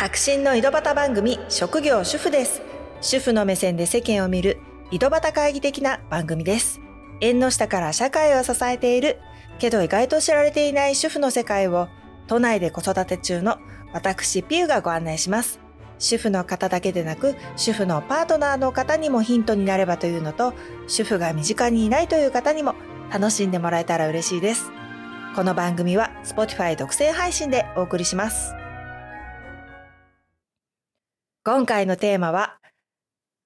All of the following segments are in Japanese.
白真の井戸端番組職業主婦です。主婦の目線で世間を見る井戸端会議的な番組です。縁の下から社会を支えているけど意外と知られていない主婦の世界を都内で子育て中の私ピューがご案内します。主婦の方だけでなく主婦のパートナーの方にもヒントになればというのと主婦が身近にいないという方にも楽しんでもらえたら嬉しいです。この番組は Spotify 独占配信でお送りします。今回のテーマは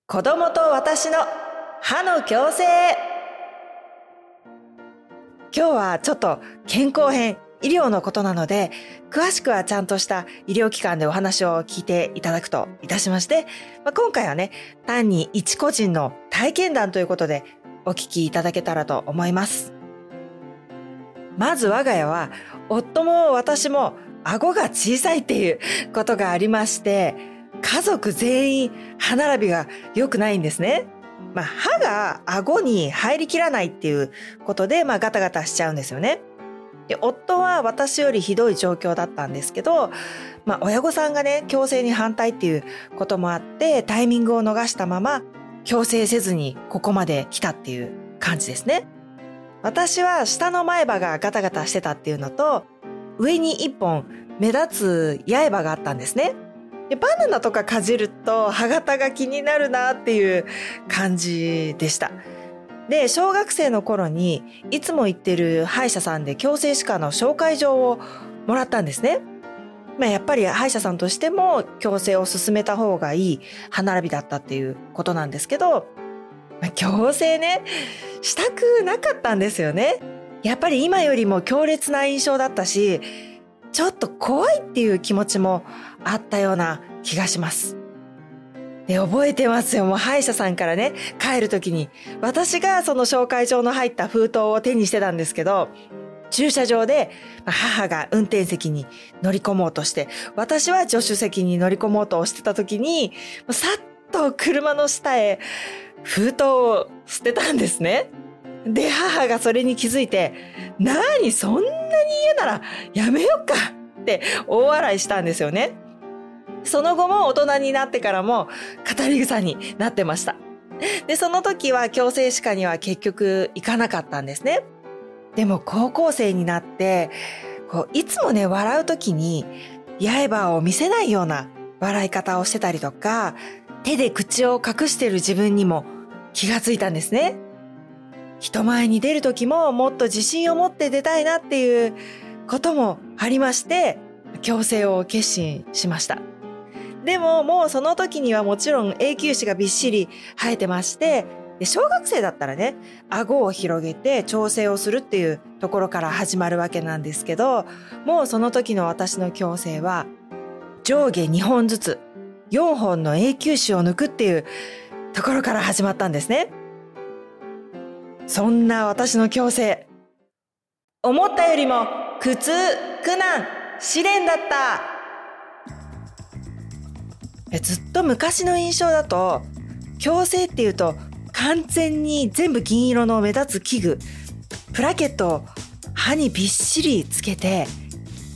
子供と私の歯の矯正今日はちょっと健康編医療のことなので、詳しくはちゃんとした医療機関でお話を聞いていただくといたしまして、まあ、今回はね、単に一個人の体験談ということでお聞きいただけたらと思います。まず我が家は、夫も私も顎が小さいっていうことがありまして、家族全員歯並びが良くないんですね。まあ、歯が顎に入りきらないっていうことで、まあ、ガタガタしちゃうんですよね。で夫は私よりひどい状況だったんですけど、まあ、親御さんがね強制に反対っていうこともあってタイミングを逃したまま強制せずにここまで来たっていう感じですね。私は下の前歯がガタガタしてたっていうのと上に一本目立つ刃があったんですね。でバナナとかかじると歯型が気になるなっていう感じでした。で、小学生の頃にいつも行ってる歯医者さんで矯正歯科の紹介状をもらったんですね。まあ、やっぱり歯医者さんとしても矯正を進めた方がいい歯並びだったっていうことなんですけど、まあ、矯正ね、したくなかったんですよね。やっぱり今よりも強烈な印象だったし、ちょっと怖いっていう気持ちもあったような気がします。で、覚えてますよ。もう歯医者さんからね、帰るときに、私がその紹介状の入った封筒を手にしてたんですけど、駐車場で母が運転席に乗り込もうとして、私は助手席に乗り込もうとしてた時に、さっと車の下へ封筒を捨てたんですね。で、母がそれに気づいて、なーにそんなに嫌ならやめよっかって大笑いしたんですよね。その後も大人になってからも語り草になってました。で、その時は矯正歯科には結局行かなかったんですね。でも高校生になって、こういつもね、笑う時に刃を見せないような笑い方をしてたりとか、手で口を隠してる自分にも気がついたんですね。人前に出る時ももっと自信を持って出たいなっていうこともありまして、矯正を決心しました。でももうその時にはもちろん永久歯がびっしり生えてまして、小学生だったらね、顎を広げて調整をするっていうところから始まるわけなんですけど、もうその時の私の矯正は上下2本ずつ4本の永久歯を抜くっていうところから始まったんですね。そんな私の矯正、思ったよりも苦痛、苦難、試練だった。えずっと昔の印象だと矯正っていうと完全に全部銀色の目立つ器具。プラケットを歯にびっしりつけて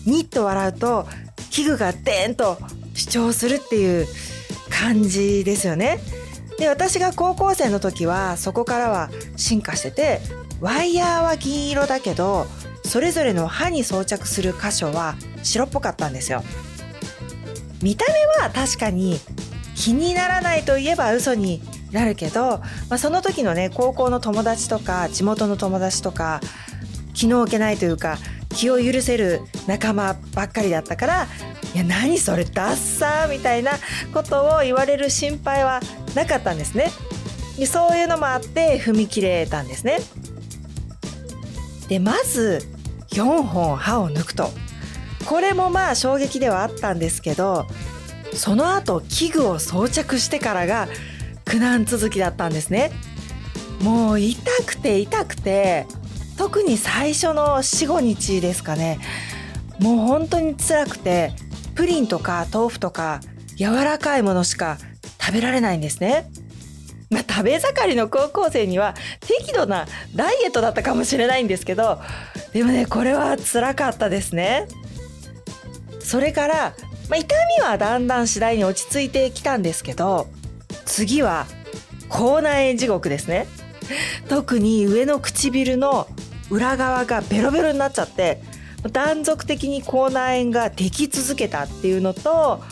ニッと笑うと器具がデーンと主張するっていう感じですよね。で私が高校生の時はそこからは進化しててワイヤーは銀色だけどそれぞれの歯に装着する箇所は白っぽかったんですよ。見た目は確かに気にならないといえば嘘になるけど、まあ、その時のね高校の友達とか地元の友達とか気の置けないというか気を許せる仲間ばっかりだったから「いや何それダッサー」みたいなことを言われる心配はなかったんですね。でそういうのもあって踏み切れたんですね。でまず4本歯を抜くとこれもまあ衝撃ではあったんですけどその後器具を装着してからが苦難続きだったんですねもう痛くて痛くて特に最初の45日ですかねもう本当に辛くてプリンとか豆腐とか柔らかいものしか食べられないんですね。まあ、食べ盛りの高校生には適度なダイエットだったかもしれないんですけどでもねこれは辛かったですね。それからまあ、痛みはだんだん次第に落ち着いてきたんですけど次は口内炎地獄ですね。特に上の唇の裏側がベロベロになっちゃって断続的に口内炎ができ続けたっていうのと、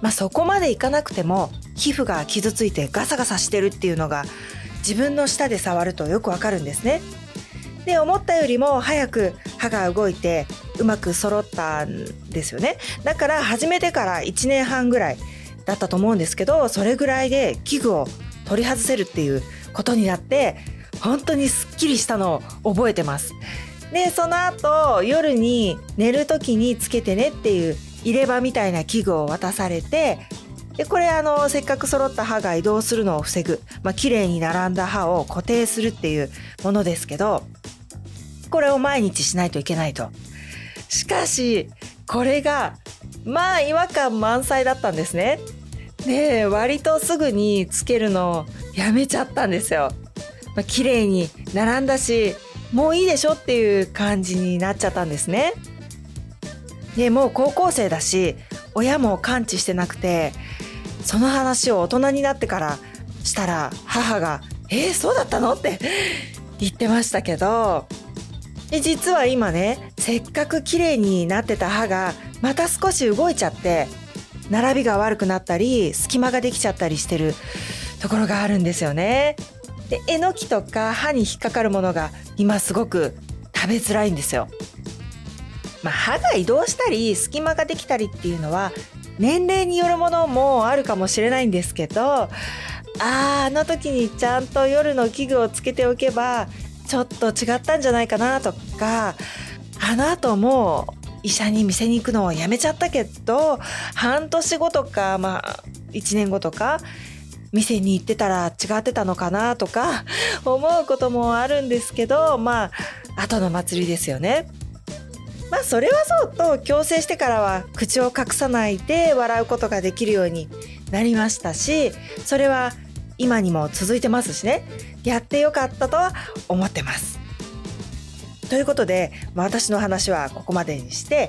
まあ、そこまでいかなくても皮膚が傷ついてガサガサしてるっていうのが自分の舌で触るとよくわかるんですね。で思ったよりも早く歯が動いてうまく揃ったんですよねだから始めてから1年半ぐらいだったと思うんですけどそれぐらいで器具を取り外せるっていうことになって本当にすっきりしたのを覚えてますでその後夜に寝る時につけてねっていう入れ歯みたいな器具を渡されてでこれあのせっかく揃った歯が移動するのを防ぐ、まあ綺麗に並んだ歯を固定するっていうものですけどこれを毎日しないといけないと。しかしこれがまあ違和感満載だったんですね。で割とすぐにつけるのやめちゃったんですよ。まあ、綺麗に並んだしもういいでしょっていう感じになっちゃったんですね。でもう高校生だし親も感知してなくてその話を大人になってからしたら母が「えー、そうだったの?」って 言ってましたけどで実は今ねせっかく綺麗になってた歯がまた少し動いちゃって並びが悪くなったり隙間ができちゃったりしてるところがあるんですよね。でえのきとか歯に引っかかるものが今すごく食べづらいんですよ。まあ、歯が移動したり隙間ができたりっていうのは年齢によるものもあるかもしれないんですけどあああの時にちゃんと夜の器具をつけておけばちょっと違ったんじゃないかなとかあの後も医者に店に行くのをやめちゃったけど半年後とかまあ1年後とか店に行ってたら違ってたのかなとか 思うこともあるんですけどまあ後の祭りですよね。まあそれはそうと矯正してからは口を隠さないで笑うことができるようになりましたしそれは今にも続いてますしねやってよかったとは思ってます。ということでまあ私の話はここまでにして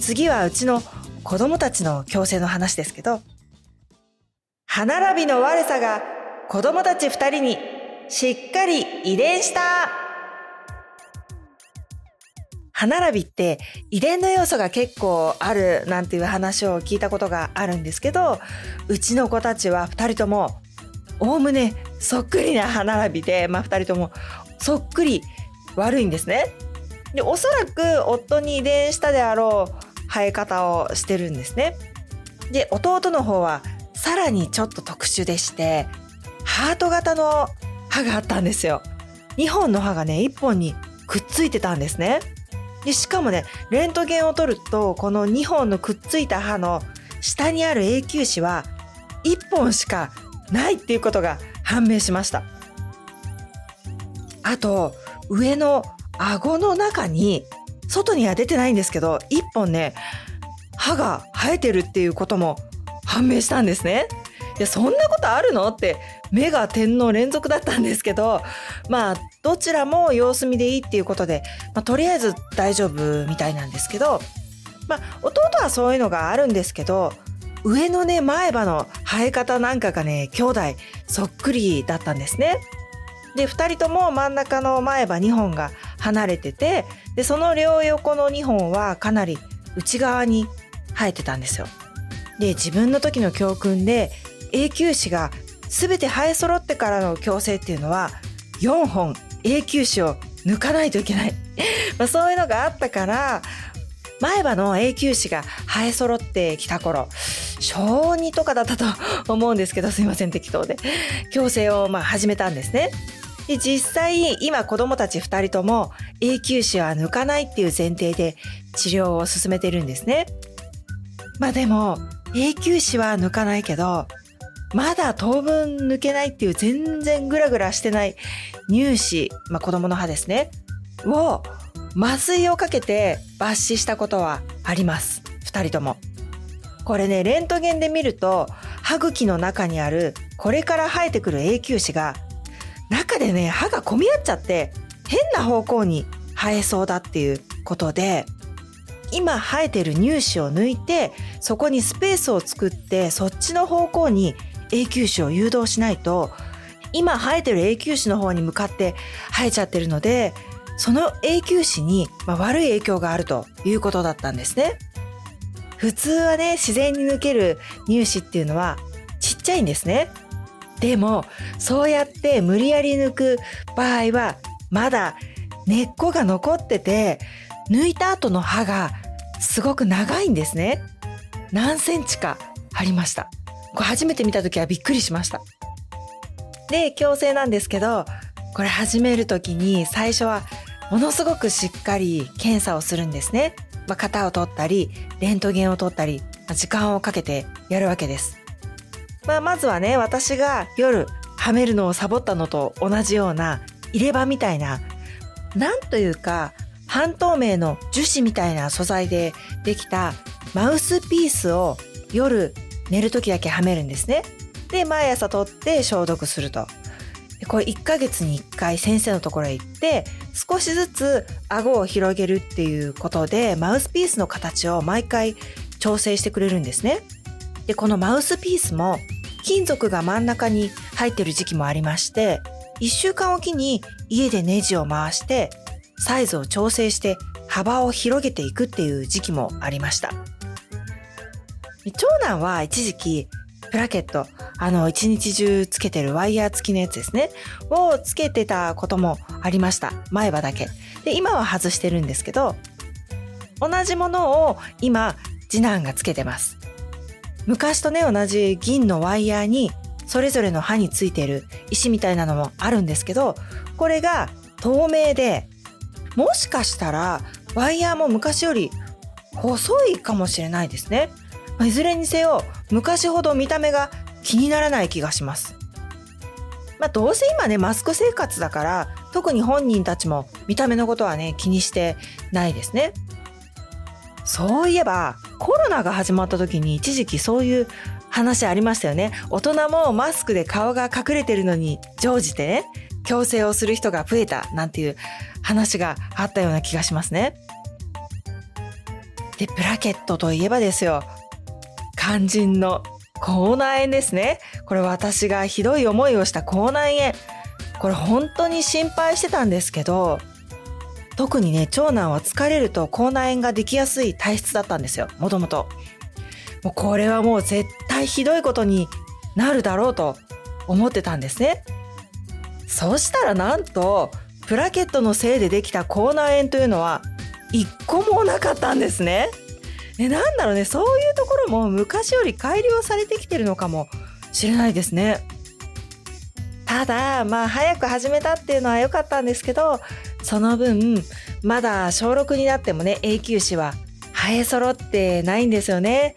次はうちの子供たちの矯正の話ですけど歯並びの悪さが子供たち2人にしっかり遺伝した歯並びって遺伝の要素が結構あるなんていう話を聞いたことがあるんですけどうちの子たちは2人ともおおむねそっくりな歯並びで、まあ、2人ともそっくり悪いんですね。でおそらく夫に遺伝したであろう生え方をしてるんですね。で弟の方はさらにちょっと特殊でしてハート型の歯があったんですよ。2本の歯がね1本にくっついてたんですね。でしかもねレントゲンを取るとこの2本のくっついた歯の下にある永久歯は1本しかないっていうことが判明しました。あと上の顎の中に外には出てないんですけど1本ね歯が生えてるっていうことも判明したんですね。いやそんなことあるのって目が点の連続だったんですけどまあどちらも様子見でいいっていうことで、まあ、とりあえず大丈夫みたいなんですけど、まあ、弟はそういうのがあるんですけど上のね前歯の生え方なんかがね兄弟そっくりだったんですね。で2人とも真ん中の前歯2本が離れててでその両横の2本はかなり内側に生えてたんですよ。で自分の時の教訓で永久歯が全て生え揃ってからの矯正っていうのは4本永久歯を抜かないといけない まあそういうのがあったから前歯の永久歯が生え揃ってきた頃小2とかだったと思うんですけどすいません適当で矯正をまあ始めたんですね。で実際今子供たち2人とも永久歯は抜かないっていう前提で治療を進めてるんですね。まあでも永久歯は抜かないけどまだ当分抜けないっていう全然グラグラしてない乳歯、まあ、子供の歯ですね。を麻酔をかけて抜歯したことはあります。2人とも。これねレントゲンで見ると歯茎の中にあるこれから生えてくる永久歯が中でね歯が混み合っちゃって変な方向に生えそうだっていうことで今生えてる乳歯を抜いてそこにスペースを作ってそっちの方向に永久歯を誘導しないと今生えてる永久歯の方に向かって生えちゃってるのでその永久歯に悪い影響があるということだったんですね。普通はね自然に抜ける乳歯っていうのはちっちゃいんですね。でもそうやって無理やり抜く場合はまだ根っこが残ってて抜いた後の歯がすごく長いんですね。何センチかありました。これ初めて見た時はびっくりしました。で、矯正なんですけど、これ始める時に最初はものすごくしっかり検査をするんですね。まあ、型を取ったり、レントゲンを取ったり、まあ、時間をかけてやるわけです。まあ、まずはね、私が夜はめるのをサボったのと同じような入れ歯みたいな、なんというか半透明の樹脂みたいな素材でできたマウスピースを夜寝る時だけはめるんですね。で、毎朝取って消毒すると。これ1ヶ月に1回先生のところへ行って少しずつ顎を広げるっていうことでマウスピースの形を毎回調整してくれるんですね。で、このマウスピースも金属が真ん中に入ってる時期もありまして1週間おきに家でネジを回してサイズを調整して幅を広げていくっていう時期もありました。長男は一時期プラケット、あの一日中つけてるワイヤー付きのやつですね、をつけてたこともありました。前歯だけ。で、今は外してるんですけど、同じものを今、次男がつけてます。昔とね、同じ銀のワイヤーに、それぞれの歯についてる石みたいなのもあるんですけど、これが透明でもしかしたらワイヤーも昔より細いかもしれないですね。いずれにせよ昔ほど見た目が気にならない気がします。まあ、どうせ今ねマスク生活だから特に本人たちも見た目のことはね気にしてないですね。そういえばコロナが始まった時に一時期そういう話ありましたよね。大人もマスクで顔が隠れてるのに乗じてね矯正をする人が増えたなんていう話があったような気がしますね。で、ブラケットといえばですよ。肝心の口内炎ですね。これ私がひどい思いをした口内炎。これ本当に心配してたんですけど、特にね、長男は疲れると口内炎ができやすい体質だったんですよ。もともと。もうこれはもう絶対ひどいことになるだろうと思ってたんですね。そしたらなんとプラケットのせいでできた口内炎というのは一個もなかったんですね。ね、なんだろうねそういうところも昔より改良されてきてるのかもしれないですね。ただまあ早く始めたっていうのは良かったんですけどその分まだ小6になってもね永久歯は生え揃ってないんですよね。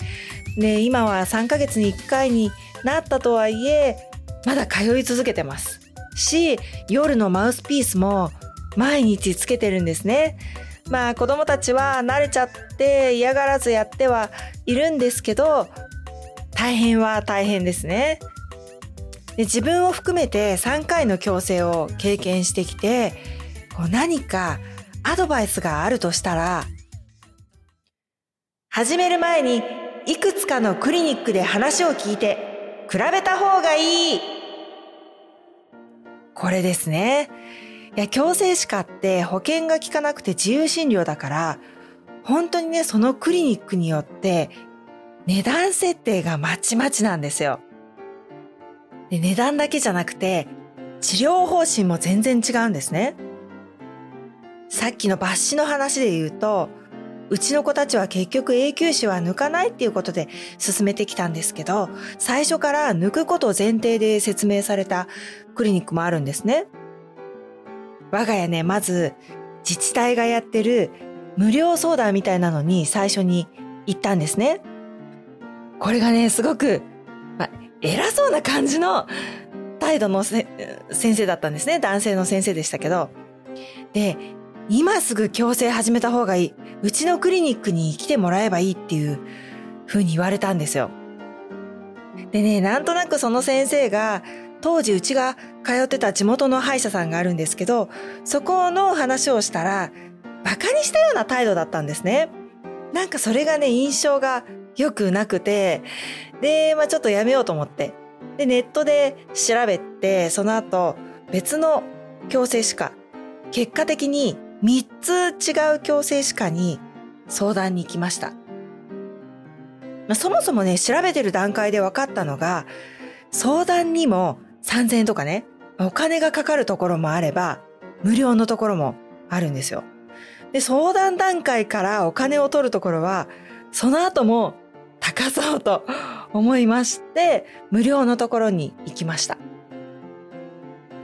ね今は3ヶ月に1回になったとはいえまだ通い続けてます。し夜のマウスピースも毎日つけてるんですね。まあ子供たちは慣れちゃって嫌がらずやってはいるんですけど大変は大変ですね。で自分を含めて3回の矯正を経験してきてこう何かアドバイスがあるとしたら始める前にいくつかのクリニックで話を聞いて比べた方がいいこれですね。いや、矯正歯科って保険が効かなくて自由診療だから、本当にね、そのクリニックによって値段設定がまちまちなんですよ。で値段だけじゃなくて、治療方針も全然違うんですね。さっきの抜歯の話で言うと、うちの子たちは結局永久歯は抜かないっていうことで進めてきたんですけど、最初から抜くことを前提で説明されたクリニックもあるんですね。我が家ね、まず自治体がやってる無料相談みたいなのに最初に行ったんですね。これがね、すごく、ま偉そうな感じの態度の先生だったんですね。男性の先生でしたけど。で、今すぐ矯正始めた方がいい。うちのクリニックに来てもらえばいいっていう風に言われたんですよ。でね、なんとなくその先生が、当時うちが通ってた地元の歯医者さんがあるんですけど、そこの話をしたら、馬鹿にしたような態度だったんですね。なんかそれがね、印象が良くなくて、で、まあちょっとやめようと思って。で、ネットで調べて、その後、別の矯正歯科、結果的に3つ違う矯正歯科に相談に行きました。まあ、そもそもね、調べてる段階で分かったのが、相談にも3000円とかね、お金がかかるところもあれば、無料のところもあるんですよ。で、相談段階からお金を取るところは、その後も高そうと思いまして、無料のところに行きました。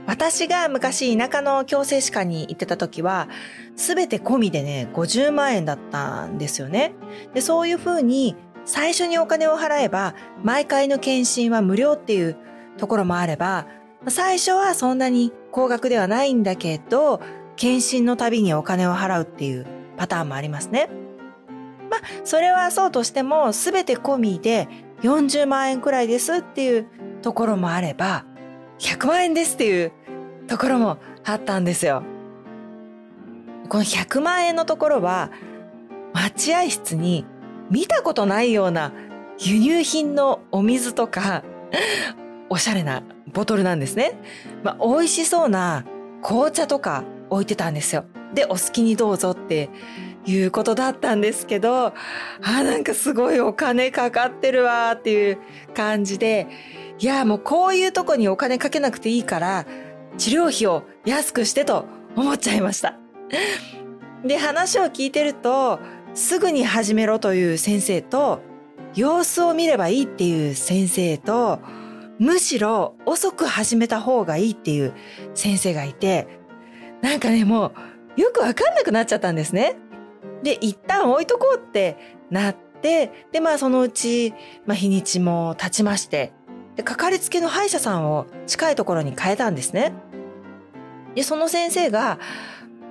私が昔田舎の矯正歯科に行ってた時は、すべて込みでね、50万円だったんですよね。で、そういうふうに最初にお金を払えば、毎回の検診は無料っていうところもあれば、最初はそんなに高額ではないんだけど、検診のたびにお金を払うっていうパターンもありますね。まあ、それはそうとしても、すべて込みで40万円くらいですっていうところもあれば、100万円ですっていうところもあったんですよ。この100万円のところは、待合室に見たことないような輸入品のお水とか、おしゃれなボトルなんですね。まあ、美味しそうな紅茶とか置いてたんですよ。で、お好きにどうぞっていうことだったんですけど、あ、なんかすごいお金かかってるわっていう感じで、いや、もうこういうとこにお金かけなくていいから、治療費を安くしてと思っちゃいました。で、話を聞いてると、すぐに始めろという先生と、様子を見ればいいっていう先生と、むしろ遅く始めた方がいいっていう先生がいて、なんかね、もうよくわかんなくなっちゃったんですね。で、一旦置いとこうってなって、で、まあそのうち、まあ日にちも経ちまして、で、かかりつけの歯医者さんを近いところに変えたんですね。で、その先生が、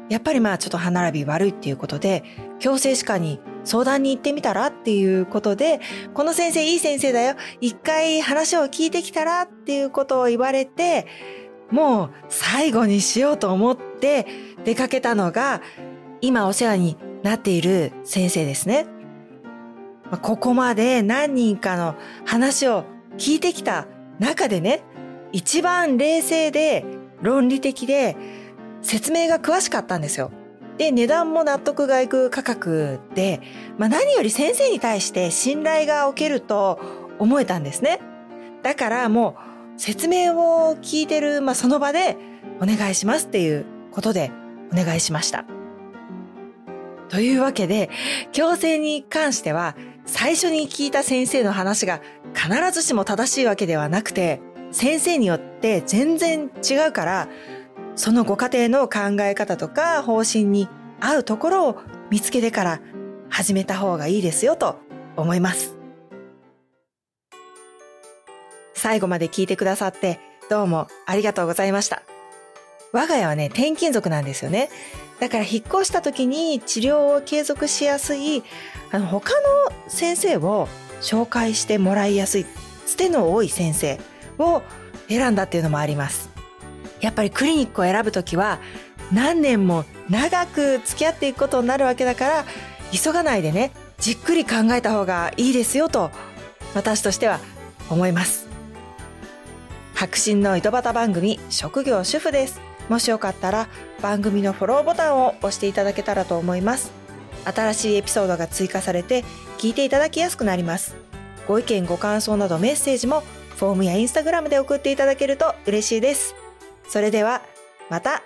やっぱりまあちょっと歯並び悪いっていうことで、矯正歯科に相談に行ってみたらっていうことで、この先生いい先生だよ。一回話を聞いてきたらっていうことを言われて、もう最後にしようと思って出かけたのが、今お世話になっている先生ですね。ここまで何人かの話を聞いてきた中でね、一番冷静で論理的で説明が詳しかったんですよ。で、値段も納得がいく価格で、まあ何より先生に対して信頼がおけると思えたんですね。だからもう説明を聞いてる、まあその場でお願いしますっていうことでお願いしました。というわけで、矯正に関しては最初に聞いた先生の話が必ずしも正しいわけではなくて、先生によって全然違うから、そのご家庭の考え方とか方針に合うところを見つけてから始めた方がいいですよと思います。最後まで聞いてくださってどうもありがとうございました。我が家はね、転勤族なんですよね。だから引っ越した時に治療を継続しやすい、あの、他の先生を紹介してもらいやすい、つての多い先生を選んだっていうのもあります。やっぱりクリニックを選ぶときは何年も長く付き合っていくことになるわけだから急がないでね。じっくり考えた方がいいですよと私としては思います。白真の井戸端番組職業主婦です。もしよかったら番組のフォローボタンを押していただけたらと思います。新しいエピソードが追加されて聞いていただきやすくなります。ご意見ご感想などメッセージもフォームやインスタグラムで送っていただけると嬉しいです。それではまた。